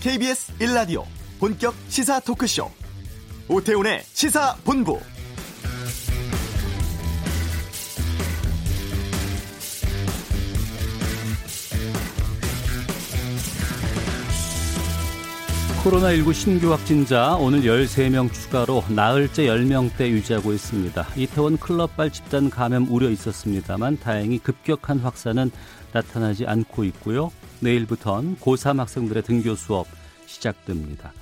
KBS 1라디오 본격 시사 토크쇼 오태훈의 시사본부 코로나19 신규 확진자 오늘 13명 추가로 나흘째 10명대 유지하고 있습니다. 이태원 클럽발 집단 감염 우려 있었습니다만 다행히 급격한 확산은 나타나지 않고 있고요. 내일부턴 고3 학생들의 등교 수업 시작됩니다.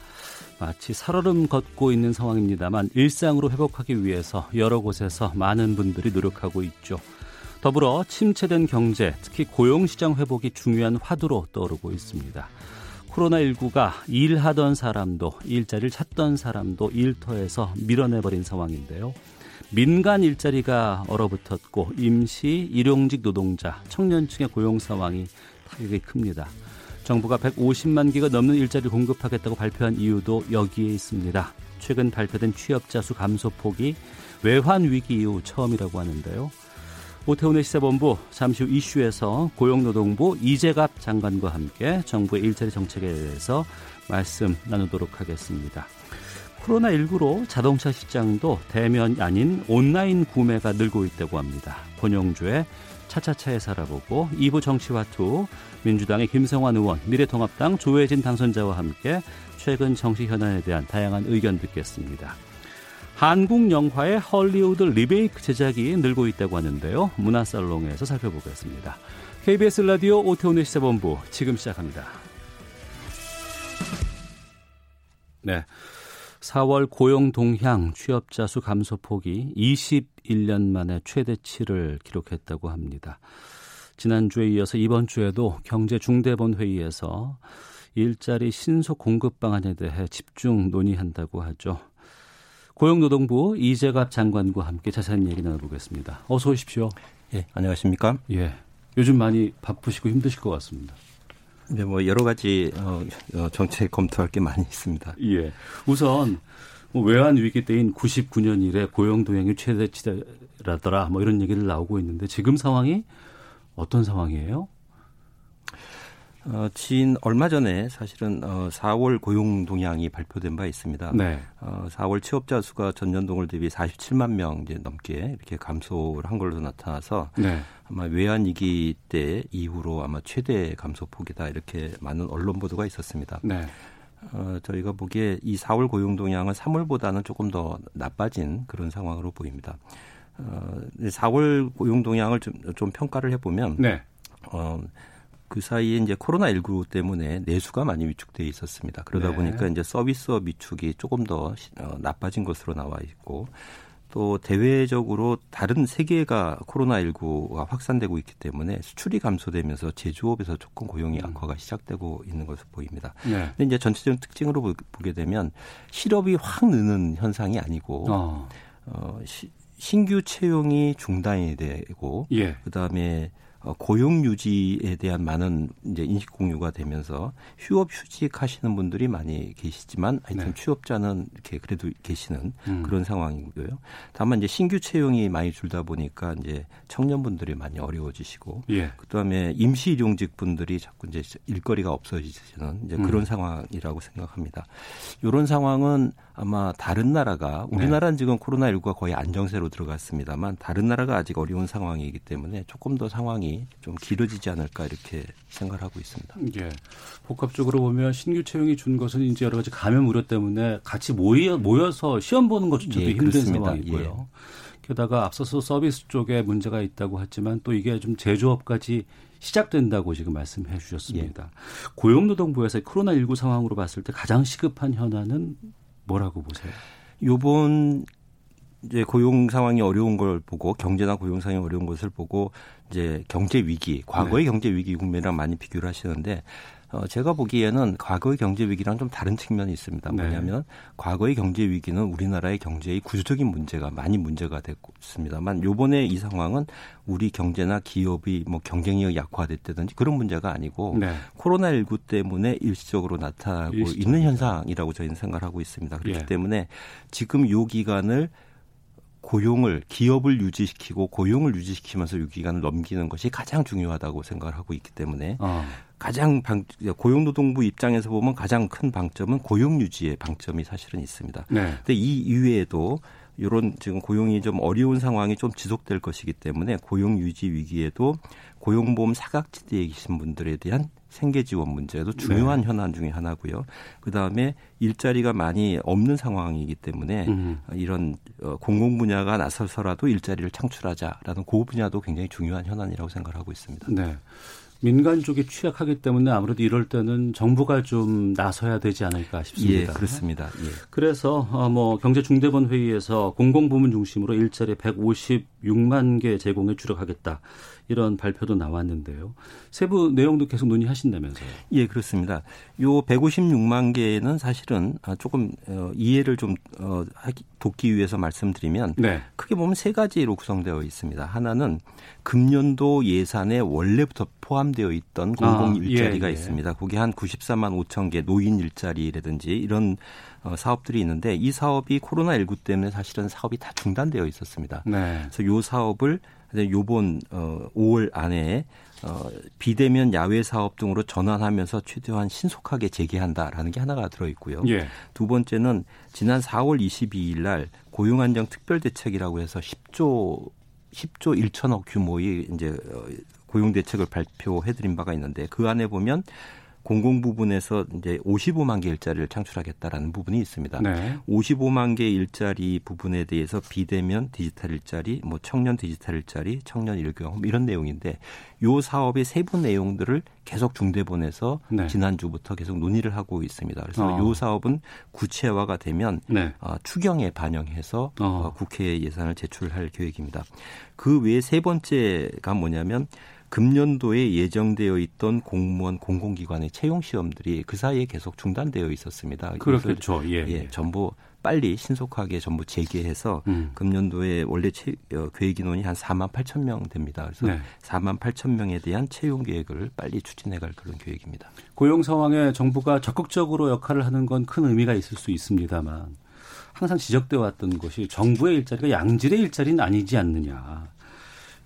마치 살얼음 걷고 있는 상황입니다만 일상으로 회복하기 위해서 여러 곳에서 많은 분들이 노력하고 있죠. 더불어 침체된 경제, 특히 고용시장 회복이 중요한 화두로 떠오르고 있습니다. 코로나19가 일하던 사람도 일자리를 찾던 사람도 일터에서 밀어내버린 상황인데요. 민간 일자리가 얼어붙었고 임시 일용직 노동자, 청년층의 고용 상황이 타격이 큽니다. 정부가 150만 개가 넘는 일자리를 공급하겠다고 발표한 이유도 여기에 있습니다. 최근 발표된 취업자 수 감소폭이 외환 위기 이후 처음이라고 하는데요. 오태훈의 시사본부 잠시 후 이슈에서 고용노동부 이재갑 장관과 함께 정부의 일자리 정책에 대해서 말씀 나누도록 하겠습니다. 코로나19로 자동차 시장도 대면 아닌 온라인 구매가 늘고 있다고 합니다. 권영주의 차차차에 살아보고 2부 정치화투 민주당의 김성환 의원, 미래통합당 조혜진 당선자와 함께 최근 정치 현안에 대한 다양한 의견 듣겠습니다. 한국 영화의 헐리우드 리메이크 제작이 늘고 있다고 하는데요. 문화살롱에서 살펴보겠습니다. KBS 라디오 오태훈의 시사본부 지금 시작합니다. 네. 4월 고용 동향 취업자 수 감소 폭이 21년 만에 최대치를 기록했다고 합니다. 지난주에 이어서 이번 주에도 경제중대본 회의에서 일자리 신속 공급 방안에 대해 집중 논의한다고 하죠. 고용노동부 이재갑 장관과 함께 자세한 얘기 나눠보겠습니다. 어서 오십시오. 예, 안녕하십니까? 예. 요즘 많이 바쁘시고 힘드실 것 같습니다. 네, 뭐 여러 가지 어, 어, 정책 검토할 게 많이 있습니다. 예. 우선 뭐 외환 위기 때인 99년 이래 고용 동향이 최대치라더라 뭐 이런 얘기를 나오고 있는데 지금 상황이 어떤 상황이에요? 어, 지인 얼마 전에 사실은 어, 4월 고용 동향이 발표된 바 있습니다. 네. 어, 4월 취업자 수가 전년 동월 대비 47만 명 이제 넘게 이렇게 감소를 한 걸로 나타나서 네. 아마 외환 위기 때 이후로 아마 최대 감소폭이다 이렇게 많은 언론 보도가 있었습니다. 네. 어, 저희가 보기에 이 4월 고용 동향은 3월보다는 조금 더 나빠진 그런 상황으로 보입니다. 어, 4월 고용 동향을 좀, 좀 평가를 해보면 네. 어, 그 사이에 이제 코로나19 때문에 내수가 많이 위축돼 있었습니다. 그러다 네. 보니까 이제 서비스업 위축이 조금 더 어, 나빠진 것으로 나와 있고 또 대외적으로 다른 세계가 코로나19가 확산되고 있기 때문에 수출이 감소되면서 제조업에서 조금 고용이 음. 악화가 시작되고 있는 것으로 보입니다. 네. 근데 이제 전체적인 특징으로 보게 되면 실업이 확 느는 현상이 아니고 어. 어 시, 신규 채용이 중단이 되고 예. 그다음에 어, 고용 유지에 대한 많은 이제 인식 공유가 되면서 휴업 휴직 하시는 분들이 많이 계시지만 하여튼 네. 취업자는 이렇게 그래도 계시는 음. 그런 상황이고요. 다만 이제 신규 채용이 많이 줄다 보니까 이제 청년분들이 많이 어려워지시고 예. 그다음에 임시 일용직 분들이 자꾸 이제 일거리가 없어지시는 이제 그런 음. 상황이라고 생각합니다. 이런 상황은 아마 다른 나라가 우리나라는 네. 지금 코로나19가 거의 안정세로 들어갔습니다만 다른 나라가 아직 어려운 상황이기 때문에 조금 더 상황이 좀 길어지지 않을까 이렇게 생각을 하고 있습니다. 예. 복합적으로 보면 신규 채용이 준 것은 이제 여러 가지 감염 우려 때문에 같이 모여, 모여서 시험 보는 것조차도 예, 힘든 그렇습니다. 상황이고요. 예. 게다가 앞서서 서비스 쪽에 문제가 있다고 했지만 또 이게 좀 제조업까지 시작된다고 지금 말씀해 주셨습니다. 예. 고용노동부에서 코로나19 상황으로 봤을 때 가장 시급한 현안은 뭐라고 보세요? 요번 이제 고용 상황이 어려운 걸 보고 경제나 고용 상황이 어려운 것을 보고 이제 경제 위기, 과거의 네. 경제 위기 국면이랑 많이 비교를 하시는데 어, 제가 보기에는 과거의 경제 위기랑 좀 다른 측면이 있습니다. 네. 뭐냐면 과거의 경제 위기는 우리나라의 경제의 구조적인 문제가 많이 문제가 됐고 있습니다만 요번에 이 상황은 우리 경제나 기업이 뭐 경쟁력이 약화됐다든지 그런 문제가 아니고 네. 코로나19 때문에 일시적으로 나타나고 일시적입니다. 있는 현상이라고 저희는 생각을 하고 있습니다. 그렇기 예. 때문에 지금 요 기간을 고용을 기업을 유지시키고 고용을 유지시키면서 유 기간을 넘기는 것이 가장 중요하다고 생각을 하고 있기 때문에 어. 가장 방, 고용노동부 입장에서 보면 가장 큰 방점은 고용 유지의 방점이 사실은 있습니다. 네. 근데 이 이외에도 이런 지금 고용이 좀 어려운 상황이 좀 지속될 것이기 때문에 고용 유지 위기에도 고용보험 사각지대에 계신 분들에 대한 생계 지원 문제도 중요한 네. 현안 중의 하나고요. 그 다음에 일자리가 많이 없는 상황이기 때문에 음. 이런 어, 공공 분야가 나서서라도 일자리를 창출하자라는 그 분야도 굉장히 중요한 현안이라고 생각하고 있습니다. 네. 민간 쪽이 취약하기 때문에 아무래도 이럴 때는 정부가 좀 나서야 되지 않을까 싶습니다. 예, 그렇습니다. 예. 그래서 어, 뭐 경제중대본 회의에서 공공부문 중심으로 일자리 156만 개 제공에 주력하겠다. 이런 발표도 나왔는데요. 세부 내용도 계속 논의하신다면서요? 예, 그렇습니다. 요 156만 개는 사실은 아, 조금 어, 이해를 좀 어, 돕기 위해서 말씀드리면 네. 크게 보면 세 가지로 구성되어 있습니다. 하나는 금년도 예산에 원래부터 포함되어 있던 공공 아, 일자리가 아, 예, 예. 있습니다. 거기 한 94만 5천 개 노인 일자리라든지 이런 어, 사업들이 있는데 이 사업이 코로나 19 때문에 사실은 사업이 다 중단되어 있었습니다. 네. 그래서 요 사업을 요번 어 5월 안에 어 비대면 야외 사업 등으로 전환하면서 최대한 신속하게 재개한다라는 게 하나가 들어 있고요. 예. 두 번째는 지난 4월 22일 날 고용 안정 특별 대책이라고 해서 10조 10조 1천억 규모의 이제 어, 고용 대책을 발표해 드린 바가 있는데 그 안에 보면 공공 부분에서 이제 55만 개 일자리를 창출하겠다라는 부분이 있습니다. 네. 55만 개 일자리 부분에 대해서 비대면 디지털 일자리, 뭐 청년 디지털 일자리, 청년 일경험 이런 내용인데 요 사업의 세부 내용들을 계속 중대본에서 네. 지난주부터 계속 논의를 하고 있습니다. 그래서 어. 요 사업은 구체화가 되면 네. 어, 추경에 반영해서 어. 어 국회에 예산을 제출할 계획입니다. 그 외에 세 번째가 뭐냐면 금년도에 예정되어 있던 공무원 공공기관의 채용 시험들이 그 사이에 계속 중단되어 있었습니다. 그렇죠. 예, 예, 예. 전부 빨리 신속하게 전부 재개해서 음. 금년도에 원래 채, 어, 계획 인원이 한 4만 8천 명 됩니다. 그래서 네. 4만 8천 명에 대한 채용 계획을 빨리 추진해갈 그런 계획입니다. 고용 상황에 정부가 적극적으로 역할을 하는 건 큰 의미가 있을 수 있습니다만 항상 지적되어 왔던 것이 정부의 일자리가 양질의 일자리는 아니지 않느냐.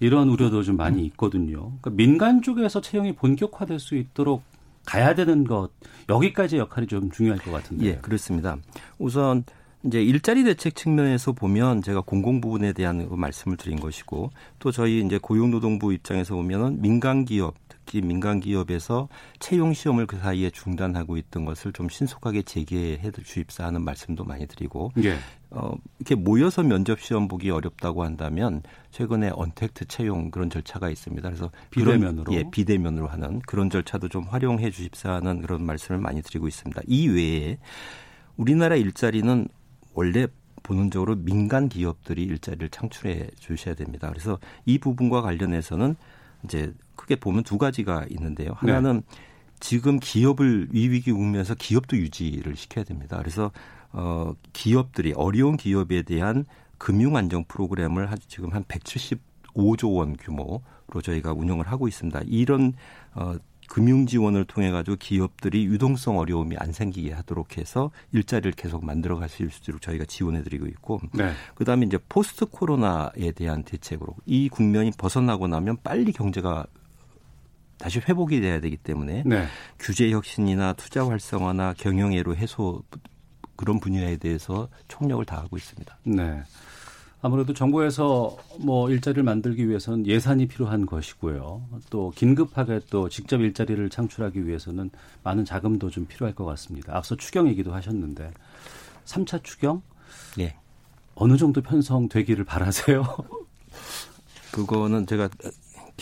이런 우려도 좀 많이 있거든요. 그러니까 민간 쪽에서 채용이 본격화될 수 있도록 가야 되는 것 여기까지 역할이 좀 중요할 것 같은데. 예, 그렇습니다. 우선 이제 일자리 대책 측면에서 보면 제가 공공 부분에 대한 말씀을 드린 것이고 또 저희 이제 고용노동부 입장에서 보면은 민간 기업 특히 민간 기업에서 채용 시험을 그 사이에 중단하고 있던 것을 좀 신속하게 재개해 주입사 하는 말씀도 많이 드리고 예. 어, 이렇게 모여서 면접 시험 보기 어렵다고 한다면 최근에 언택트 채용 그런 절차가 있습니다. 그래서 비대면으로 그런, 예, 비대면으로 하는 그런 절차도 좀 활용해 주십사 하는 그런 말씀을 많이 드리고 있습니다. 이 외에 우리나라 일자리는 원래 본능적으로 민간 기업들이 일자리를 창출해 주셔야 됩니다. 그래서 이 부분과 관련해서는 이제 크게 보면 두 가지가 있는데요. 하나는 네. 지금 기업을 위위기 국면에서 기업도 유지를 시켜야 됩니다. 그래서 어 기업들이 어려운 기업에 대한 금융 안정 프로그램을 지금 한 175조 원 규모로 저희가 운영을 하고 있습니다. 이런 어 금융 지원을 통해 가지고 기업들이 유동성 어려움이 안 생기게 하도록 해서 일자리를 계속 만들어 갈 수 있도록 저희가 지원해 드리고 있고 네. 그다음에 이제 포스트 코로나에 대한 대책으로 이 국면이 벗어나고 나면 빨리 경제가 다시 회복이 돼야 되기 때문에 네. 규제 혁신이나 투자 활성화나 경영애로 해소 그런 분야에 대해서 총력을 다하고 있습니다. 네. 아무래도 정부에서 뭐 일자리를 만들기 위해서는 예산이 필요한 것이고요. 또 긴급하게 또 직접 일자리를 창출하기 위해서는 많은 자금도 좀 필요할 것 같습니다. 앞서 추경 얘기도 하셨는데 3차 추경? 예. 어느 정도 편성되기를 바라세요? 그거는 제가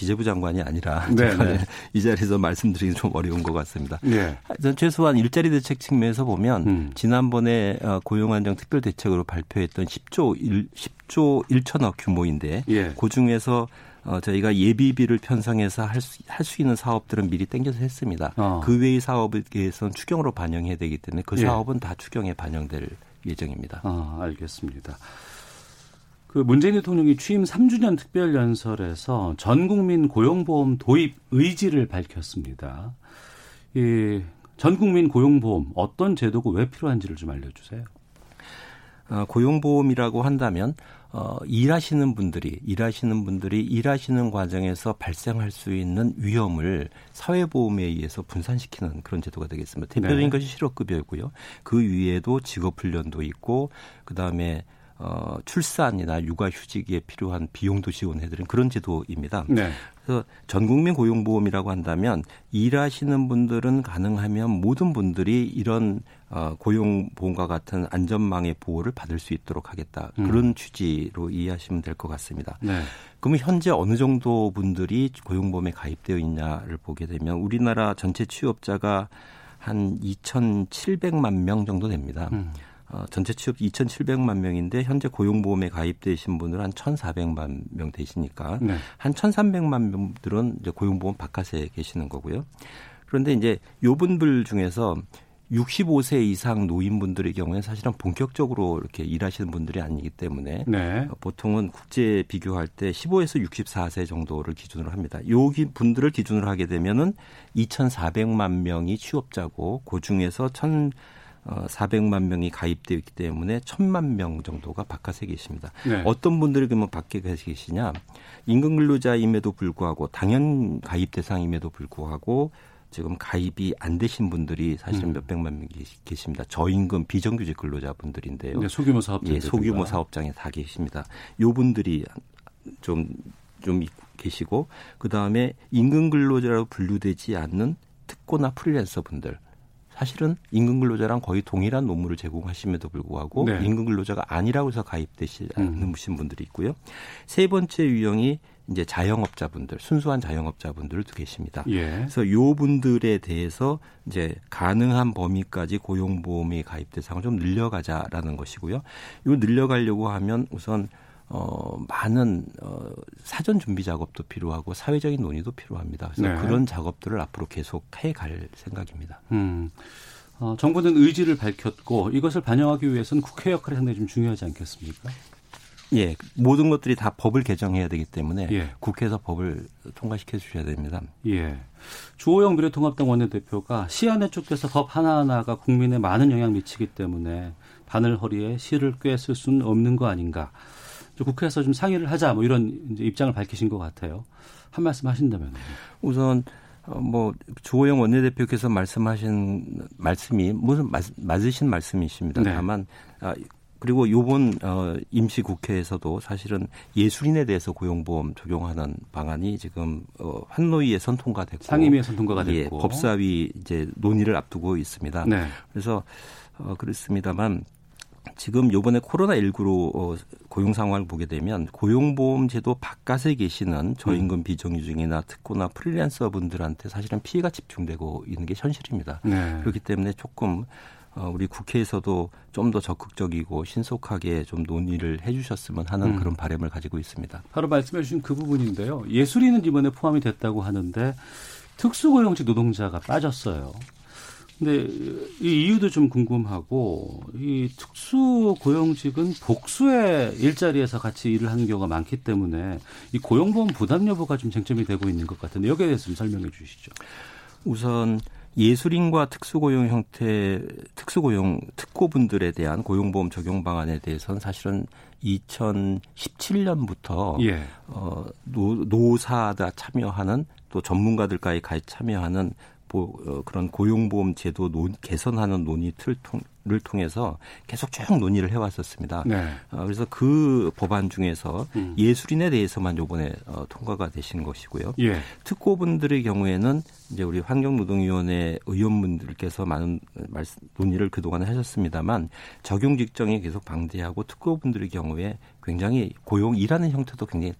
기재부 장관이 아니라 네, 네. 이 자리에서 말씀드리기 좀 어려운 것 같습니다. 네. 최소한 일자리 대책 측면에서 보면 음. 지난번에 어, 고용안정 특별 대책으로 발표했던 10조 1, 10조 1천억 규모인데 예. 그 중에서 어, 저희가 예비비를 편성해서 할 수, 할 수 있는 사업들은 미리 땡겨서 했습니다. 어. 그 외의 사업에 대해서는 추경으로 반영해야 되기 때문에 그 예. 사업은 예. 다 추경에 반영될 예정입니다. 아, 알겠습니다. 그 문재인 대통령이 취임 3주년 특별 연설에서 전 국민 고용보험 도입 의지를 밝혔습니다. 이 전 국민 고용보험 어떤 제도고 왜 필요한지를 좀 알려주세요. 어, 고용보험이라고 한다면 어, 일하시는 분들이 일하시는 분들이 일하시는 과정에서 발생할 수 있는 위험을 사회보험에 의해서 분산시키는 그런 제도가 되겠습니다. 대표적인 네. 것이 실업급여이고요. 그 위에도 직업훈련도 있고 그 다음에 어, 출산이나 육아휴직에 필요한 비용도 지원해드리는 그런 제도입니다. 네. 그래서 전국민 고용보험이라고 한다면 일하시는 분들은 가능하면 모든 분들이 이런 어, 고용보험과 같은 안전망의 보호를 받을 수 있도록 하겠다. 음. 그런 취지로 이해하시면 될 것 같습니다. 네. 그러면 현재 어느 정도 분들이 고용보험에 가입되어 있냐를 보게 되면 우리나라 전체 취업자가 한 2,700만 명 정도 됩니다. 음. 어, 전체 취업 2,700만 명인데 현재 고용보험에 가입되신 분들은 한 1,400만 명 되시니까 네. 한 1,300만 명들은 이제 고용보험 바깥에 계시는 거고요. 그런데 이제 요 분들 중에서 65세 이상 노인분들의 경우에는 사실은 본격적으로 이렇게 일하시는 분들이 아니기 때문에 네. 보통은 국제 비교할 때 15에서 64세 정도를 기준으로 합니다. 요 분들을 기준으로 하게 되면은 2,400만 명이 취업자고 그 중에서 1 400만 명이 가입되어 있기 때문에 1000만 명 정도가 바깥에 계십니다. 네. 어떤 분들이 그러면 밖에 계시냐? 임금 근로자임에도 불구하고 당연 가입 대상임에도 불구하고 지금 가입이 안 되신 분들이 사실은 음. 몇백만 명 계십니다. 저임금 비정규직 근로자분들인데요. 네, 소규모 사업장. 예, 소규모 사업장에 다 계십니다. 요 분들이 좀, 좀 계시고, 그 다음에 임금 근로자로 분류되지 않는 특고나 프리랜서 분들. 사실은 임금 근로자랑 거의 동일한 노무를 제공하심에도 불구하고 네. 임금 근로자가 아니라고 해서 가입되시 않는 음. 분들이 있고요. 세 번째 유형이 이제 자영업자분들, 순수한 자영업자분들도 계십니다. 예. 그래서 요 분들에 대해서 이제 가능한 범위까지 고용보험이 가입 대상을 좀 늘려가자라는 것이고요. 요 늘려가려고 하면 우선 어, 많은 어, 사전 준비 작업도 필요하고 사회적인 논의도 필요합니다. 그래서 네. 그런 작업들을 앞으로 계속 해갈 생각입니다. 음. 어, 정부는 의지를 밝혔고 이것을 반영하기 위해서는 국회 역할이 상당히 좀 중요하지 않겠습니까? 예, 모든 것들이 다 법을 개정해야 되기 때문에 예. 국회에서 법을 통과시켜 주셔야 됩니다. 예. 주호영 미래통합당 원내대표가 시안에 쫓겨서 법 하나하나가 국민에 많은 영향 미치기 때문에 바늘 허리에 실을 꿰쓸 수는 없는 거 아닌가. 국회에서 좀 상의를 하자 뭐 이런 입장을 밝히신 것 같아요. 한 말씀 하신다면. 우선 어, 뭐 주호영 원내대표께서 말씀하신 말씀이 무슨 맞으신 말씀이십니다. 네. 다만 아, 그리고 요번 어 임시 국회에서도 사실은 예술인에 대해서 고용보험 적용하는 방안이 지금 어 환노위에선 통과됐고 상임위에선 통과가 됐고 예, 법사위 이제 논의를 앞두고 있습니다. 네. 그래서 어 그렇습니다만 지금 요번에 코로나19로 어, 고용 상황을 보게 되면 고용보험 제도 바깥에 계시는 저임금 음. 비정규직이나 특고나 프리랜서 분들한테 사실은 피해가 집중되고 있는 게 현실입니다. 네. 그렇기 때문에 조금 어, 우리 국회에서도 좀 더 적극적이고 신속하게 좀 논의를 해주셨으면 하는 음. 그런 바람을 가지고 있습니다. 바로 말씀해 주신 그 부분인데요. 예술인은 이번에 포함이 됐다고 하는데 특수고용직 노동자가 빠졌어요. 근데 이 이유도 좀 궁금하고 이 특수 고용직은 복수의 일자리에서 같이 일을 하는 경우가 많기 때문에 이 고용보험 부담 여부가 좀 쟁점이 되고 있는 것 같은데 여기에 대해서 좀 설명해 주시죠. 우선 예술인과 특수고용 형태 특수고용 특고분들에 대한 고용보험 적용 방안에 대해서는 사실은 2017년부터 예. 어, 노, 노사다 참여하는 또 전문가들까지 가입 참여하는 보, 어, 그런 고용보험 제도 논, 개선하는 논의 틀을 통, 통해서 계속 쭉 논의를 해왔었습니다. 네. 어, 그래서 그 법안 중에서 음. 예술인에 대해서만 요번에 어, 통과가 되신 것이고요. 예. 특고분들의 경우에는 이제 우리 환경노동위원회 의원분들께서 많은 말씀, 논의를 그동안 하셨습니다만 적용 직정이 계속 방대하고 특고분들의 경우에 굉장히 고용 일하는 형태도 굉장히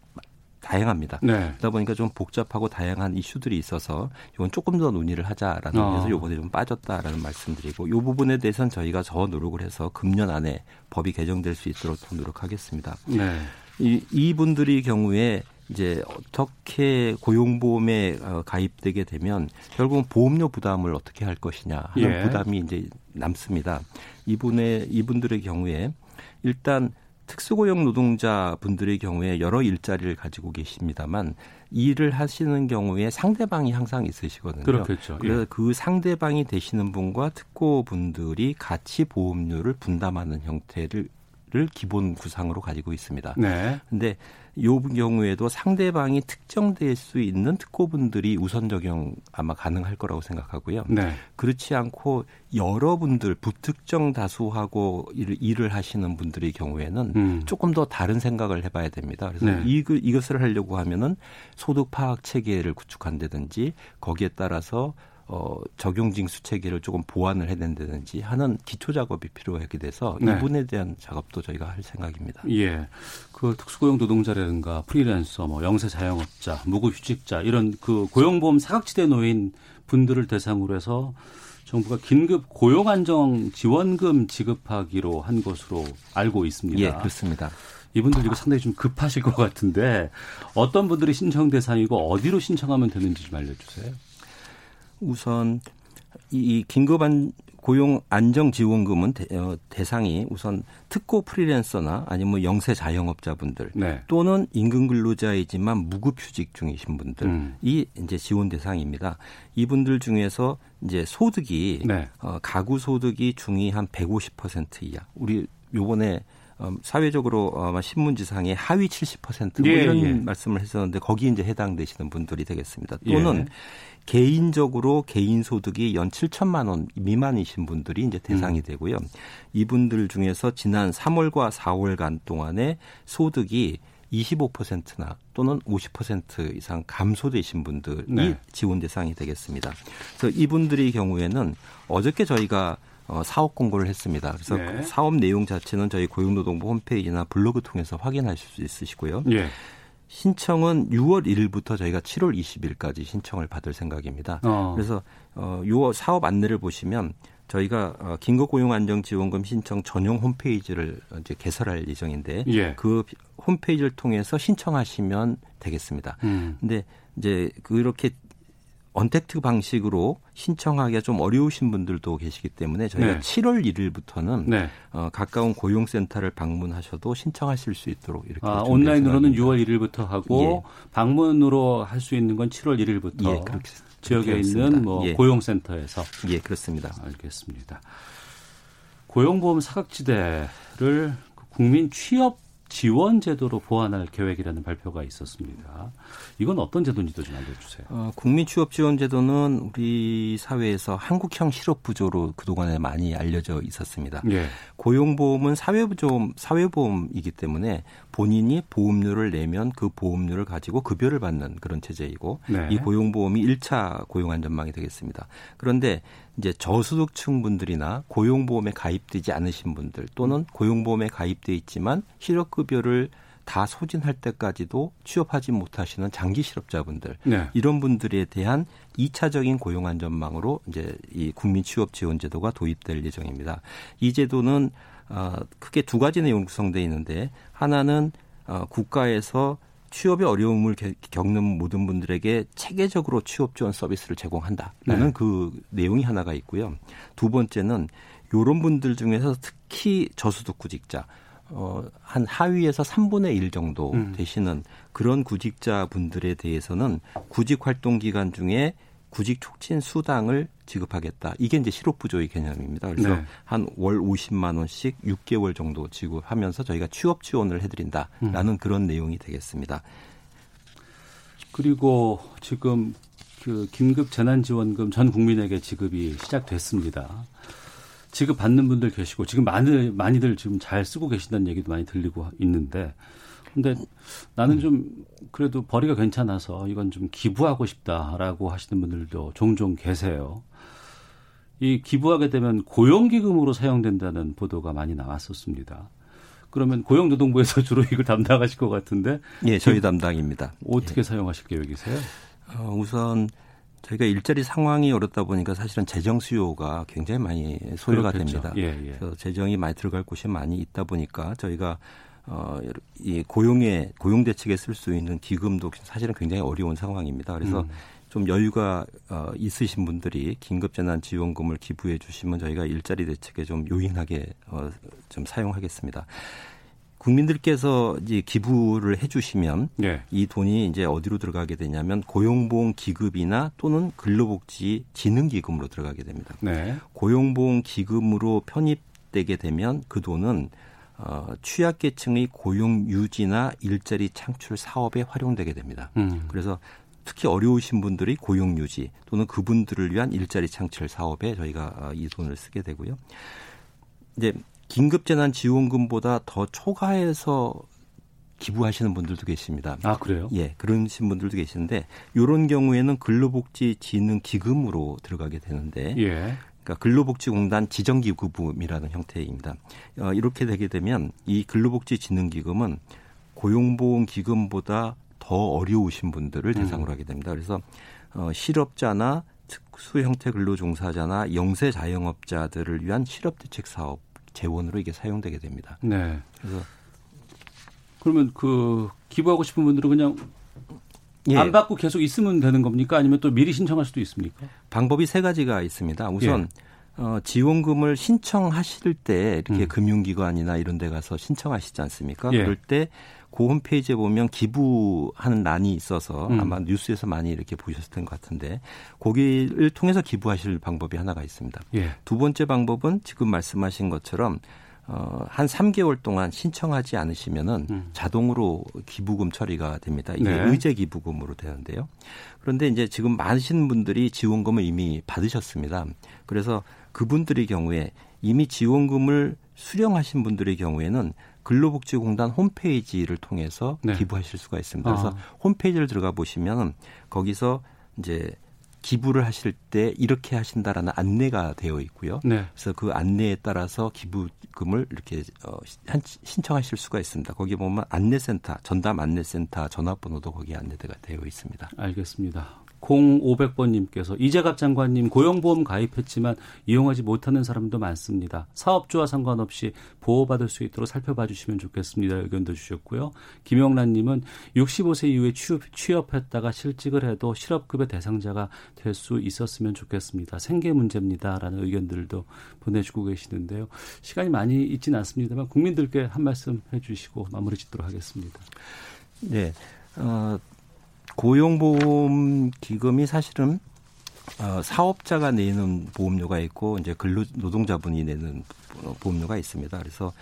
다양합니다. 네. 그러다 보니까 좀 복잡하고 다양한 이슈들이 있어서 이건 조금 더 논의를 하자라는 어. 의미에서 요번에 좀 빠졌다라는 말씀드리고 이 부분에 대해서는 저희가 더 노력을 해서 금년 안에 법이 개정될 수 있도록 더 노력하겠습니다. 네. 이, 이분들의 경우에 이제 어떻게 고용보험에 어, 가입되게 되면 결국은 보험료 부담을 어떻게 할 것이냐 하는 예. 부담이 이제 남습니다. 이분의 이분들의 경우에 일단 특수고용 노동자 분들의 경우에 여러 일자리를 가지고 계십니다만 일을 하시는 경우에 상대방이 항상 있으시거든요. 그렇겠죠. 그래서 예. 그 상대방이 되시는 분과 특고 분들이 같이 보험료를 분담하는 형태를 를 기본 구상으로 가지고 있습니다. 네. 근데 요 경우에도 상대방이 특정될 수 있는 특고분들이 우선 적용 아마 가능할 거라고 생각하고요. 네. 그렇지 않고 여러분들 부특정 다수하고 일을, 일을 하시는 분들의 경우에는 음. 조금 더 다른 생각을 해봐야 됩니다. 그래서 네. 이, 이것을 하려고 하면은 소득 파악 체계를 구축한다든지 거기에 따라서 어, 적용 징수 체계를 조금 보완을 해야 된다든지 하는 기초 작업이 필요하게 돼서 네. 이분에 대한 작업도 저희가 할 생각입니다. 예. 그 특수고용 노동자라든가 프리랜서, 뭐 영세 자영업자, 무급휴직자 이런 그 고용보험 사각지대 놓인 분들을 대상으로 해서 정부가 긴급 고용 안정 지원금 지급하기로 한 것으로 알고 있습니다. 예, 그렇습니다. 이분들 이거 상당히 좀 급하실 것 같은데 어떤 분들이 신청 대상이고 어디로 신청하면 되는지 좀 알려주세요. 우선 이 긴급한 고용 안정 지원금은 대, 어, 상이 우선 특고 프리랜서나 아니면 뭐 영세 자영업자분들 네. 또는 임금 근로자이지만 무급휴직 중이신 분들이 음. 이제 지원 대상입니다. 이분들 중에서 이제 소득이 네. 어, 가구 소득이 중위 한 150% 이하. 우리 요번에 어, 사회적으로 아마 신문지상에 하위 70%뭐 예, 이런 예. 말씀을 했었는데 거기 이제 해당되시는 분들이 되겠습니다. 또는 예. 개인적으로 개인 소득이 연 7천만 원 미만이신 분들이 이제 대상이 음. 되고요. 이분들 중에서 지난 3월과 4월간 동안에 소득이 25%나 또는 50% 이상 감소되신 분들이 네. 지원 대상이 되겠습니다. 그래서 이분들의 경우에는 어저께 저희가 어, 사업 공고를 했습니다. 그래서 네. 사업 내용 자체는 저희 고용노동부 홈페이지나 블로그 통해서 확인하실 수 있으시고요. 네. 신청은 6월 1일부터 저희가 7월 20일까지 신청을 받을 생각입니다. 어. 그래서 어, 요 사업 안내를 보시면 저희가 어, 긴급 고용 안정 지원금 신청 전용 홈페이지를 이제 개설할 예정인데 예. 그 홈페이지를 통해서 신청하시면 되겠습니다. 음. 근데 이제 그렇게 언택트 방식으로 신청하기가 좀 어려우신 분들도 계시기 때문에 저희가 네. 7월 1일부터는 네. 어, 가까운 고용센터를 방문하셔도 신청하실 수 있도록 이렇게 아, 온라인으로는 6월 1일부터 하고 예. 방문으로 할 수 있는 건 7월 1일부터 예, 그렇게, 지역에 그렇게 있는 뭐 예. 고용센터에서 예 그렇습니다. 알겠습니다. 고용보험 사각지대를 국민 취업 지원 제도로 보완할 계획이라는 발표가 있었습니다. 이건 어떤 제도인지도 좀 알려주세요. 어, 국민 취업 지원 제도는 우리 사회에서 한국형 실업 부조로 그동안에 많이 알려져 있었습니다. 예. 고용보험은 사회보험 사회보험이기 때문에 본인이 보험료를 내면 그 보험료를 가지고 급여를 받는 그런 체제이고 네. 이 고용보험이 1차 고용 안전망이 되겠습니다. 그런데 이제 저소득층 분들이나 고용보험에 가입되지 않으신 분들 또는 고용보험에 가입돼 있지만 실업급여를 다 소진할 때까지도 취업하지 못하시는 장기 실업자분들 네. 이런 분들에 대한 2차적인 고용 안전망으로 이제 이 국민 취업 지원 제도가 도입될 예정입니다. 이 제도는 어 크게 두 가지 내용 구성되어 있는데 하나는 어 국가에서 취업의 어려움을 겪는 모든 분들에게 체계적으로 취업 지원 서비스를 제공한다라는 네. 그 내용이 하나가 있고요. 두 번째는 요런 분들 중에서 특히 저소득 구직자 어, 한 하위에서 3분의 1 정도 음. 되시는 그런 구직자 분들에 대해서는 구직 활동 기간 중에 구직 촉진 수당을 지급하겠다. 이게 이제 실업부조의 개념입니다. 그래서 네. 한월 50만 원씩 6개월 정도 지급하면서 저희가 취업 지원을 해드린다라는 음. 그런 내용이 되겠습니다. 그리고 지금 그 긴급 재난지원금 전 국민에게 지급이 시작됐습니다. 지급 받는 분들 계시고 지금 많이 많이들 지금 잘 쓰고 계신다는 얘기도 많이 들리고 있는데 근데 나는 좀 그래도 벌이가 괜찮아서 이건 좀 기부하고 싶다라고 하시는 분들도 종종 계세요. 이 기부하게 되면 고용기금으로 사용된다는 보도가 많이 나왔었습니다. 그러면 고용노동부에서 주로 이걸 담당하실 것 같은데. 예, 저희 담당입니다. 어떻게 예. 사용하실 계획이세요? 어, 우선 저희가 일자리 상황이 어렵다 보니까 사실은 재정 수요가 굉장히 많이 소요가 그렇겠죠. 됩니다. 예, 예. 그래서 재정이 많이 들어갈 곳이 많이 있다 보니까 저희가 어, 이 고용에 고용 대책에 쓸 수 있는 기금도 사실은 굉장히 어려운 상황입니다. 그래서 음. 좀 여유가 어, 있으신 분들이 긴급재난지원금을 기부해 주시면 저희가 일자리 대책에 좀 요인하게 어, 좀 사용하겠습니다. 국민들께서 이제 기부를 해주시면 네. 이 돈이 이제 어디로 들어가게 되냐면 고용보험 기급이나 또는 근로복지 진흥기금으로 들어가게 됩니다. 네. 고용보험 기금으로 편입되게 되면 그 돈은 어, 취약계층의 고용 유지나 일자리 창출 사업에 활용되게 됩니다. 음. 그래서 특히 어려우신 분들이 고용 유지 또는 그분들을 위한 일자리 창출 사업에 저희가 어, 이 돈을 쓰게 되고요. 이제 긴급재난지원금보다 더 초과해서 기부하시는 분들도 계십니다. 아 그래요? 예, 그런신 분들도 계시는데 이런 경우에는 근로복지진흥기금으로 들어가게 되는데, 예. 그러니까 근로복지공단 지정기부금이라는 형태입니다. 어, 이렇게 되게 되면 이 근로복지진흥기금은 고용보험기금보다 더 어려우신 분들을 음. 대상으로 음. 하게 됩니다. 그래서 어, 실업자나 특수 형태 근로종사자나 영세 자영업자들을 위한 실업대책 사업 재원으로 이게 사용되게 됩니다. 네. 그래서 그러면 그 기부하고 싶은 분들은 그냥 예. 안 받고 계속 있으면 되는 겁니까? 아니면 또 미리 신청할 수도 있습니까? 방법이 세 가지가 있습니다. 우선 예. 어, 지원금을 신청하실 때 이렇게 음. 금융기관이나 이런 데 가서 신청하시지 않습니까? 예. 그럴 때 그 홈페이지에 보면 기부하는 란이 있어서 음. 아마 뉴스에서 많이 이렇게 보셨을 것 같은데 거기를 통해서 기부하실 방법이 하나가 있습니다. 예. 두 번째 방법은 지금 말씀하신 것처럼 어, 한 3개월 동안 신청하지 않으시면은 음. 자동으로 기부금 처리가 됩니다. 이게 네. 의제 기부금으로 되는데요. 그런데 이제 지금 많으신 분들이 지원금을 이미 받으셨습니다. 그래서 그분들의 경우에 이미 지원금을 수령하신 분들의 경우에는 근로복지공단 홈페이지를 통해서 네. 기부하실 수가 있습니다. 그래서 아. 홈페이지를 들어가 보시면 거기서 이제 기부를 하실 때 이렇게 하신다라는 안내가 되어 있고요. 네. 그래서 그 안내에 따라서 기부금을 이렇게 어, 신청하실 수가 있습니다. 거기 보면 안내센터, 전담 안내센터 전화번호도 거기에 안내가 되어 있습니다. 알겠습니다. 0500번님께서 이재갑 장관님 고용보험 가입했지만 이용하지 못하는 사람도 많습니다. 사업주와 상관없이 보호받을 수 있도록 살펴봐 주시면 좋겠습니다. 의견도 주셨고요. 김영란님은 65세 이후에 취업, 취업했다가 실직을 해도 실업급여 대상자가 될 수 있었으면 좋겠습니다. 생계 문제입니다. 라는 의견들도 보내주고 계시는데요. 시간이 많이 있지는 않습니다만 국민들께 한 말씀 해주시고 마무리 짓도록 하겠습니다. 네. 어, 고용보험 기금이 사실은 어, 사업자가 내는 보험료가 있고 이제 근로 노동자분이 내는 보험료가 있습니다. 그래서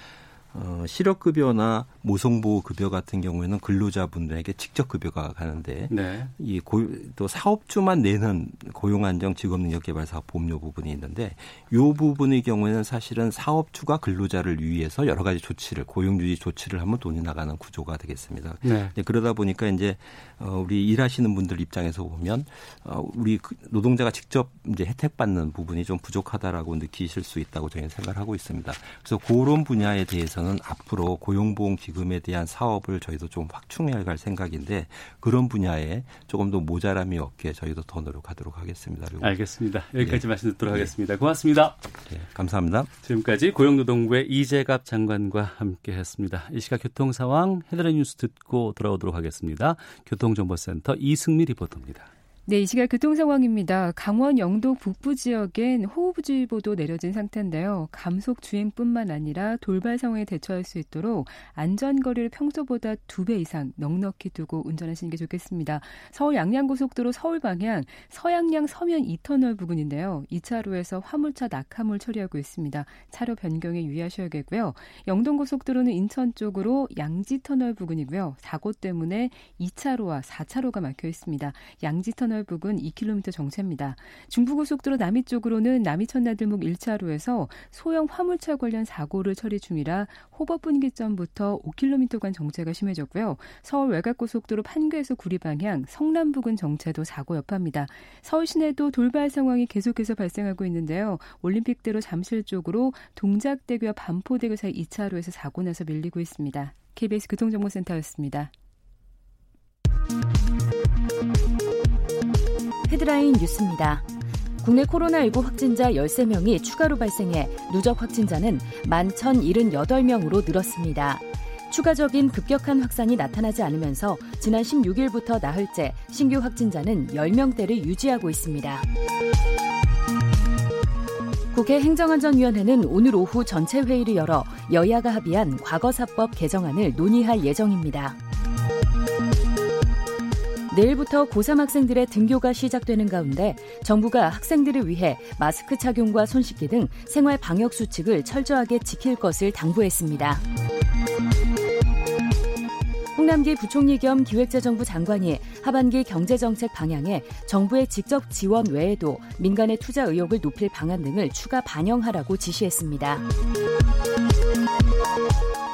어, 실업급여나 모성보호급여 같은 경우에는 근로자분들에게 직접 급여가 가는데 네. 이또 사업주만 내는 고용안정 직업능력개발사업 보험료 부분이 있는데 이 부분의 경우에는 사실은 사업주가 근로자를 위해서 여러 가지 조치를 고용유지 조치를 하면 돈이 나가는 구조가 되겠습니다. 네. 그러다 보니까 이제 어, 우리 일하시는 분들 입장에서 보면 어, 우리 그 노동자가 직접 이제 혜택 받는 부분이 좀 부족하다라고 느끼실 수 있다고 저희는 생각을 하고 있습니다. 그래서 그런 분야에 대해서는 앞으로 고용보험 기금에 대한 사업을 저희도 좀 확충해 갈 생각인데 그런 분야에 조금 더 모자람이 없게 저희도 더 노력하도록 하겠습니다. 알겠습니다. 여기까지 네. 말씀 듣도록 네. 하겠습니다. 고맙습니다. 네, 감사합니다. 지금까지 고용노동부의 이재갑 장관과 함께했습니다. 이 시각 교통 상황 헤드라인 뉴스 듣고 돌아오도록 하겠습니다. 교통 정보센터 이승미 리포터입니다. 네, 이 시각 교통 상황입니다. 강원 영도 북부 지역엔 호우주의보도 내려진 상태인데요. 감속 주행뿐만 아니라 돌발 상황에 대처할 수 있도록 안전거리를 평소보다 두 배 이상 넉넉히 두고 운전하시는 게 좋겠습니다. 서울 양양고속도로 서울 방향 서양양 서면 2터널 부근인데요. 2차로에서 화물차 낙하물 처리하고 있습니다. 차로 변경에 유의하셔야겠고요. 영동고속도로는 인천 쪽으로 양지터널 부근이고요. 사고 때문에 2차로와 4차로가 막혀 있습니다. 양지터널 터널 부근 2km 정체입니다. 중부고속도로 남이 쪽으로는 남이 천나들목 1차로에서 소형 화물차 관련 사고를 처리 중이라 호법 분기점부터 5km간 정체가 심해졌고요. 서울 외곽고속도로 판교에서 구리 방향 성남 부근 정체도 사고 여파입니다. 서울 시내도 돌발 상황이 계속해서 발생하고 있는데요. 올림픽대로 잠실 쪽으로 동작대교와 반포대교 사이 2차로에서 사고 나서 밀리고 있습니다. KBS 교통정보센터였습니다. 헤드라인 뉴스입니다. 국내 코로나19 확진자 13명이 추가로 발생해 누적 확진자는 11,078명으로 늘었습니다. 추가적인 급격한 확산이 나타나지 않으면서 지난 16일부터 나흘째 신규 확진자는 10명대를 유지하고 있습니다. 국회 행정안전위원회는 오늘 오후 전체 회의를 열어 여야가 합의한 과거사법 개정안을 논의할 예정입니다. 내일부터 고3 학생들의 등교가 시작되는 가운데 정부가 학생들을 위해 마스크 착용과 손 씻기 등 생활 방역 수칙을 철저하게 지킬 것을 당부했습니다. 홍남기 부총리 겸 기획재정부 장관이 하반기 경제정책 방향에 정부의 직접 지원 외에도 민간의 투자 의혹을 높일 방안 등을 추가 반영하라고 지시했습니다.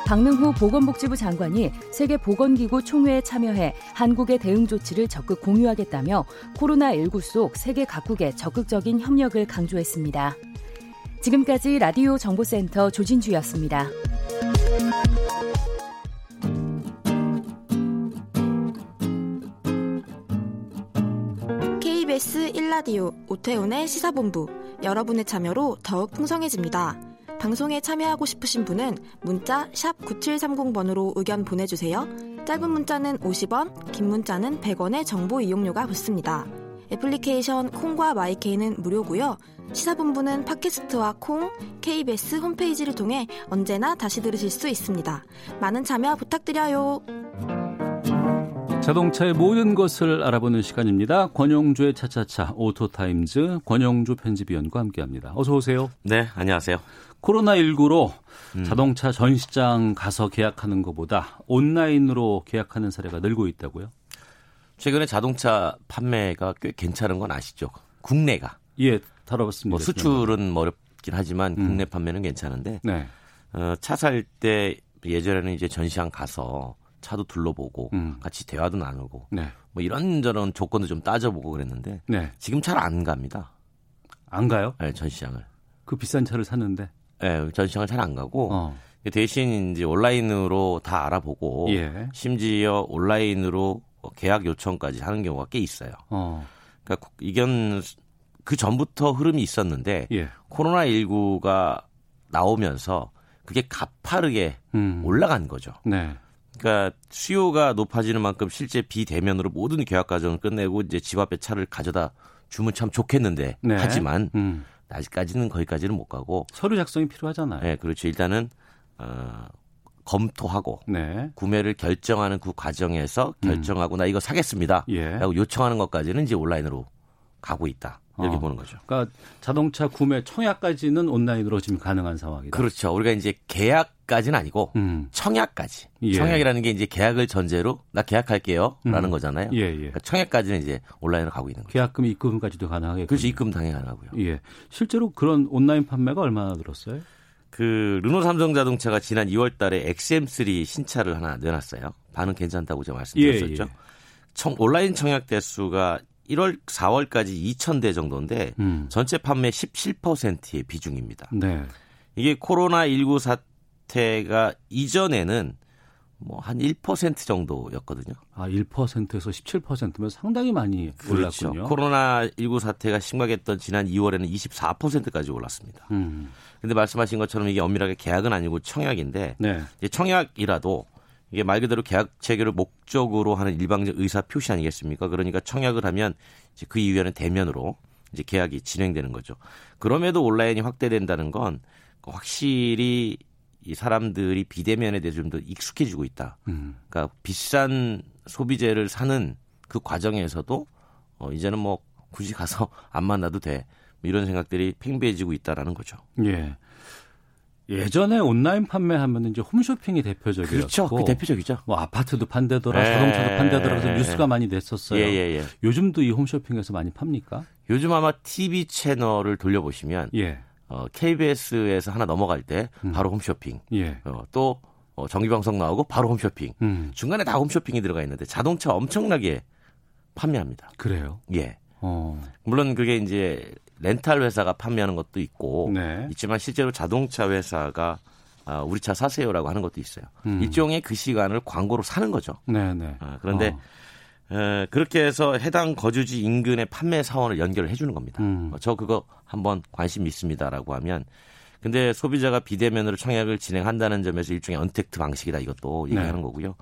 박능후 보건복지부 장관이 세계보건기구 총회에 참여해 한국의 대응 조치를 적극 공유하겠다며 코로나19 속 세계 각국의 적극적인 협력을 강조했습니다. 지금까지 라디오 정보센터 조진주였습니다. KBS 1라디오 오태훈의 시사본부 여러분의 참여로 더욱 풍성해집니다. 방송에 참여하고 싶으신 분은 문자 9730번으로 의견 보내주세요. 짧은 문자는 50원, 긴 문자는 100원의 정보 이용료가 붙습니다. 애플리케이션 콩과 마이케이는 무료고요. 시사본부는 팟캐스트와 콩, KBS 홈페이지를 통해 언제나 다시 들으실 수 있습니다. 많은 참여 부탁드려요. 자동차의 모든 것을 알아보는 시간입니다. 권용주의 차차차 오토타임즈 권용주 편집위원과 함께합니다. 어서 오세요. 네, 안녕하세요. 코로나19로 음. 자동차 전시장 가서 계약하는 것보다 온라인으로 계약하는 사례가 늘고 있다고요? 최근에 자동차 판매가 꽤 괜찮은 건 아시죠? 국내가. 예, 다뤄봤습니다. 뭐 수출은 뭐 어렵긴 하지만 음. 국내 판매는 괜찮은데 네. 어, 차 살 때 예전에는 이제 전시장 가서 차도 둘러보고 음. 같이 대화도 나누고 네. 뭐 이런저런 조건도 좀 따져보고 그랬는데 네. 지금 잘 안 갑니다. 안 가요? 네, 전시장을. 그 비싼 차를 샀는데. 네, 전시장을 잘 안 가고 어. 대신 이제 온라인으로 다 알아보고 예. 심지어 온라인으로 계약 요청까지 하는 경우가 꽤 있어요. 어. 그러니까 이건 그 전부터 흐름이 있었는데 예. 코로나 19가 나오면서 그게 가파르게 음. 올라간 거죠. 네. 그러니까 수요가 높아지는 만큼 실제 비대면으로 모든 계약 과정을 끝내고 이제 집 앞에 차를 가져다 주면 참 좋겠는데 네. 하지만 음. 아직까지는 거기까지는 못 가고 서류 작성이 필요하잖아요. 네, 그렇죠. 일단은 어 검토하고 네. 구매를 결정하는 그 과정에서 음. 결정하고 음. 나 이거 사겠습니다. 예. 라고 요청하는 것까지는 이제 온라인으로 가고 있다. 이렇게 어. 보는 거죠. 그러니까 자동차 구매 청약까지는 온라인으로 지금 가능한 상황이다. 그렇죠. 우리가 이제 계약까지는 아니고 음. 청약까지. 예. 청약이라는 게 이제 계약을 전제로 나 계약할게요라는 음. 거잖아요. 예, 예. 그러니까 청약까지는 이제 온라인으로 가고 있는 거죠. 계약금 입금까지도 가능하게. 그렇죠. 입금 당연히 가능하고요. 예. 실제로 그런 온라인 판매가 얼마나 늘었어요? 그 르노 삼성 자동차가 지난 2월 달에 XM3 신차를 하나 내놨어요. 반응 괜찮다고 제가 말씀드렸었죠. 예, 예. 청, 온라인 청약 대수가 1월 4월까지 2,000대 정도인데 음. 전체 판매 17%의 비중입니다. 네. 이게 코로나 19 사태가 이전에는 뭐 한 1% 정도였거든요. 아, 1%에서 17%면 상당히 많이 그렇죠. 올랐군요. 코로나 19 사태가 심각했던 지난 2월에는 24%까지 올랐습니다. 음. 근데 말씀하신 것처럼 이게 엄밀하게 계약은 아니고 청약인데 네. 청약이라도 이게 말 그대로 계약 체결을 목적으로 하는 일방적 의사 표시 아니겠습니까? 그러니까 청약을 하면 이제 그 이후에는 대면으로 이제 계약이 진행되는 거죠. 그럼에도 온라인이 확대된다는 건 확실히 이 사람들이 비대면에 대해서 좀 더 익숙해지고 있다. 음. 그러니까 비싼 소비재를 사는 그 과정에서도 어 이제는 뭐 굳이 가서 안 만나도 돼. 뭐 이런 생각들이 팽배해지고 있다라는 거죠. 예. 예전에 온라인 판매하면 이제 홈쇼핑이 대표적이었고 그렇죠. 그 대표적이죠. 뭐 아파트도 판대더라, 네. 자동차도 판대더라 해서 뉴스가 많이 됐었어요. 예, 예, 예. 요즘도 이 홈쇼핑에서 많이 팝니까? 요즘 아마 TV 채널을 돌려보시면 예. 어, KBS에서 하나 넘어갈 때 음. 바로 홈쇼핑. 예. 어, 또 어, 정기방송 나오고 바로 홈쇼핑. 음. 중간에 다 홈쇼핑이 들어가 있는데 자동차 엄청나게 판매합니다. 그래요? 예. 어. 물론 그게 이제 렌탈 회사가 판매하는 것도 있고 네. 있지만 실제로 자동차 회사가 아, 우리 차 사세요라고 하는 것도 있어요. 음. 일종의 그 시간을 광고로 사는 거죠. 네, 네. 아, 그런데 어. 에, 그렇게 해서 해당 거주지 인근의 판매 사원을 연결을 해주는 겁니다. 음. 어, 저 그거 한번 관심 있습니다라고 하면 근데 소비자가 비대면으로 청약을 진행한다는 점에서 일종의 언택트 방식이다 이것도 얘기하는 네. 거고요.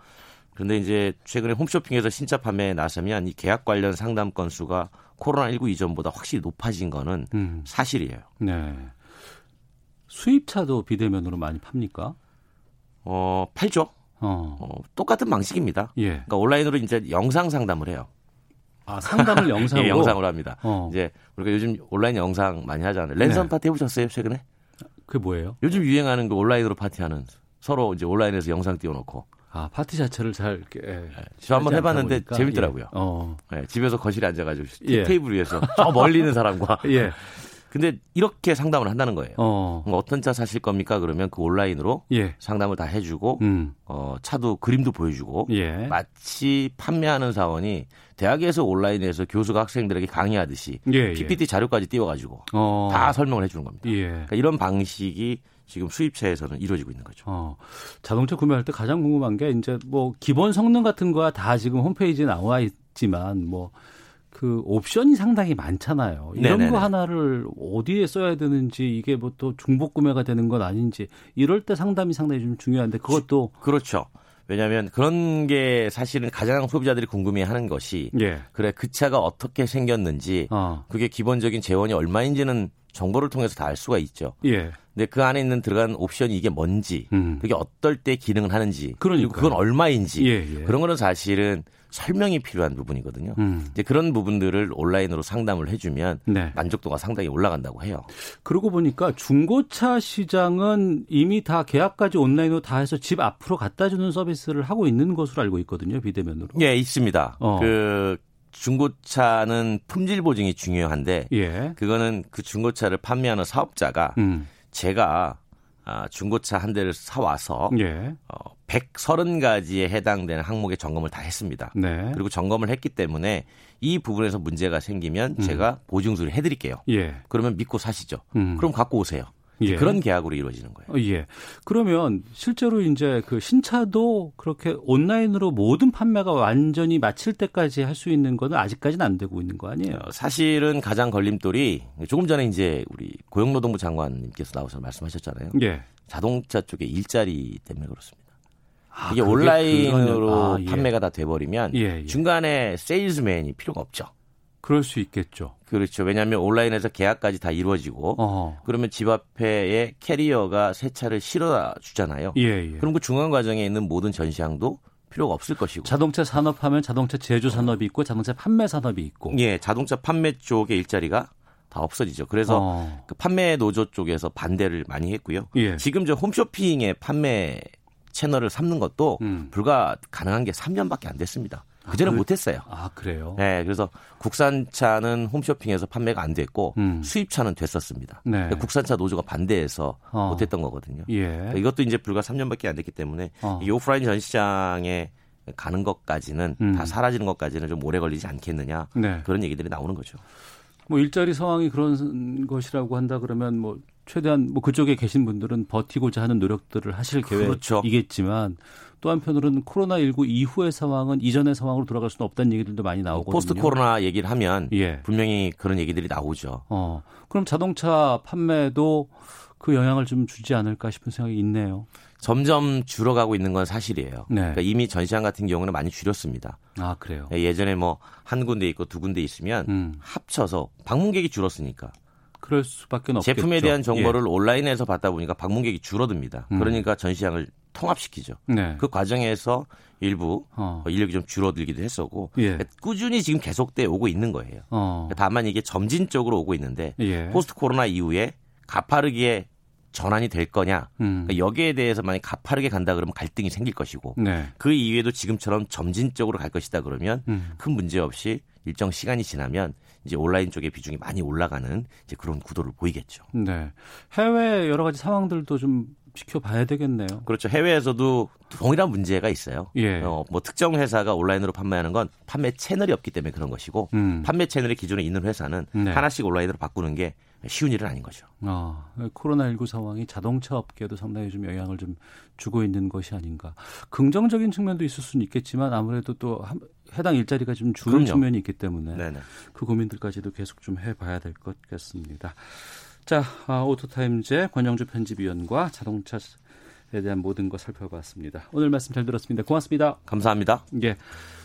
그런데 이제 최근에 홈쇼핑에서 신차 판매에 나서면 이 계약 관련 상담 건수가 코로나19 이전보다 확실히 높아진 거는 음. 사실이에요. 네. 수입차도 비대면으로 많이 팝니까? 어, 팔죠. 어. 어 똑같은 방식입니다. 예. 그러니까 온라인으로 이제 영상 상담을 해요. 아, 상담을 영상으로? 예, 영상으로 합니다. 어. 이제 우리가 요즘 온라인 영상 많이 하잖아요. 랜선 네. 파티 해보셨어요, 최근에? 그게 뭐예요? 요즘 유행하는 그 온라인으로 파티하는 서로 이제 온라인에서 영상 띄워놓고 아 파티 자체를 잘 이렇게 예, 네, 저 한번 해봤는데 보니까. 재밌더라고요. 예. 어. 네, 집에서 거실에 앉아가지고 예. 테이블 위에서 저 멀리 있는 사람과 예. 근데 이렇게 상담을 한다는 거예요. 어. 어떤 차 사실 겁니까? 그러면 그 온라인으로 예. 상담을 다 해주고 음. 어, 차도 그림도 보여주고 예. 마치 판매하는 사원이 대학에서 온라인에서 교수가 학생들에게 강의하듯이 예, PPT 예. 자료까지 띄워가지고 어. 다 설명을 해주는 겁니다. 예. 그러니까 이런 방식이 지금 수입차에서는 이루어지고 있는 거죠. 어, 자동차 구매할 때 가장 궁금한 게 이제 뭐 기본 성능 같은 거야 다 지금 홈페이지에 나와 있지만 뭐 그 옵션이 상당히 많잖아요. 이런 네네네. 거 하나를 어디에 써야 되는지 이게 뭐 또 중복 구매가 되는 건 아닌지 이럴 때 상담이 상당히 좀 중요한데 그것도 그렇죠. 왜냐하면 그런 게 사실은 가장 소비자들이 궁금해하는 것이 예. 그래 그 차가 어떻게 생겼는지 어. 그게 기본적인 재원이 얼마인지는 정보를 통해서 다 알 수가 있죠. 예. 근데 그 안에 있는 들어간 옵션이 이게 뭔지, 음. 그게 어떨 때 기능을 하는지, 그러니까 그리고 그건 얼마인지 예, 예. 그런 거는 사실은 설명이 필요한 부분이거든요. 음. 이제 그런 부분들을 온라인으로 상담을 해주면 네. 만족도가 상당히 올라간다고 해요. 그러고 보니까 중고차 시장은 이미 다 계약까지 온라인으로 다 해서 집 앞으로 갖다 주는 서비스를 하고 있는 것으로 알고 있거든요. 비대면으로. 예, 있습니다. 어. 그 중고차는 품질 보증이 중요한데 예. 그거는 그 중고차를 판매하는 사업자가 음. 제가 아, 중고차 한 대를 사와서 예. 어, 130가지에 해당되는 항목의 점검을 다 했습니다. 네. 그리고 점검을 했기 때문에 이 부분에서 문제가 생기면 음. 제가 보증수를 해드릴게요. 예. 그러면 믿고 사시죠. 음. 그럼 갖고 오세요. 예. 그런 계약으로 이루어지는 거예요. 어, 예. 그러면 실제로 이제 그 신차도 그렇게 온라인으로 모든 판매가 완전히 마칠 때까지 할 수 있는 거는 아직까지는 안 되고 있는 거 아니에요? 어, 사실은 가장 걸림돌이 조금 전에 이제 우리 고용노동부 장관님께서 나오셔서 말씀하셨잖아요. 예. 자동차 쪽에 일자리 때문에 그렇습니다. 아, 이게 온라인으로 아, 예. 판매가 다 돼버리면 예, 예. 중간에 세일즈맨이 필요가 없죠. 그럴 수 있겠죠. 그렇죠. 왜냐하면 온라인에서 계약까지 다 이루어지고 어. 그러면 집 앞에에 캐리어가 새 차를 실어 주잖아요. 예, 예. 그럼 그 중간 과정에 있는 모든 전시장도 필요가 없을 것이고. 자동차 산업하면 자동차 제조 산업이 있고 자동차 판매 산업이 있고. 예, 자동차 판매 쪽의 일자리가 다 없어지죠. 그래서 어. 그 판매 노조 쪽에서 반대를 많이 했고요. 예. 지금 저 홈쇼핑의 판매 채널을 삼는 것도 음. 불과 가능한 게 3년밖에 안 됐습니다. 그전에 아, 그, 못했어요. 아 그래요? 네, 그래서 국산차는 홈쇼핑에서 판매가 안 됐고 음. 수입차는 됐었습니다. 네. 그러니까 국산차 노조가 반대해서 어. 못했던 거거든요. 예. 그러니까 이것도 이제 불과 3년밖에 안 됐기 때문에 어. 이 오프라인 전시장에 가는 것까지는 음. 다 사라지는 것까지는 좀 오래 걸리지 않겠느냐 네. 그런 얘기들이 나오는 거죠. 뭐 일자리 상황이 그런 것이라고 한다 그러면 뭐 최대한 뭐 그쪽에 계신 분들은 버티고자 하는 노력들을 하실 그렇죠. 계획이겠지만 또 한편으로는 코로나19 이후의 상황은 이전의 상황으로 돌아갈 수는 없다는 얘기들도 많이 나오거든요. 포스트 코로나 얘기를 하면 예. 분명히 그런 얘기들이 나오죠. 어, 그럼 자동차 판매도 그 영향을 좀 주지 않을까 싶은 생각이 있네요. 점점 줄어가고 있는 건 사실이에요. 네. 그러니까 이미 전시장 같은 경우는 많이 줄였습니다. 아 그래요? 예, 예전에 뭐 한 군데 있고 두 군데 있으면 음. 합쳐서 방문객이 줄었으니까. 그럴 수밖에 없겠죠. 제품에 대한 정보를 예. 온라인에서 받다 보니까 방문객이 줄어듭니다. 음. 그러니까 전시장을 통합시키죠. 네. 그 과정에서 일부 어. 인력이 좀 줄어들기도 했었고 예. 꾸준히 지금 계속돼 오고 있는 거예요. 어. 다만 이게 점진적으로 오고 있는데 예. 포스트 코로나 이후에 가파르게 전환이 될 거냐 음. 그러니까 여기에 대해서 만약 가파르게 간다 그러면 갈등이 생길 것이고 네. 그 이후에도 지금처럼 점진적으로 갈 것이다 그러면 음. 큰 문제 없이 일정 시간이 지나면 이제 온라인 쪽의 비중이 많이 올라가는 이제 그런 구도를 보이겠죠. 네. 해외 여러 가지 상황들도 좀 지켜봐야 되겠네요. 그렇죠. 해외에서도 동일한 문제가 있어요. 예. 어, 뭐 특정 회사가 온라인으로 판매하는 건 판매 채널이 없기 때문에 그런 것이고 음. 판매 채널이 기존에 있는 회사는 네. 하나씩 온라인으로 바꾸는 게 쉬운 일은 아닌 거죠. 아, 코로나19 상황이 자동차 업계에도 상당히 좀 영향을 좀 주고 있는 것이 아닌가. 긍정적인 측면도 있을 수는 있겠지만 아무래도 또 해당 일자리가 좀 줄은 그럼요. 측면이 있기 때문에 네네. 그 고민들까지도 계속 좀 해봐야 될 것 같습니다. 자, 아, 오토타임즈 권용주 편집위원과 자동차 에 대한 모든 것 살펴봤습니다. 오늘 말씀 잘 들었습니다. 고맙습니다. 감사합니다. 예.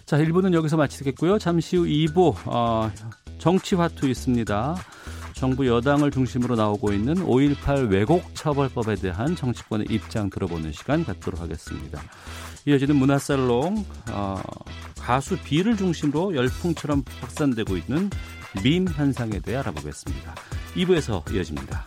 자, 1부는 여기서 마치겠고요. 잠시 후 2부 어, 정치화투 있습니다. 정부 여당을 중심으로 나오고 있는 5.18 왜곡 처벌법에 대한 정치권의 입장 들어보는 시간 갖도록 하겠습니다. 이어지는 문화살롱 어, 가수 비를 중심으로 열풍처럼 확산되고 있는 밈 현상에 대해 알아보겠습니다. 2부에서 이어집니다.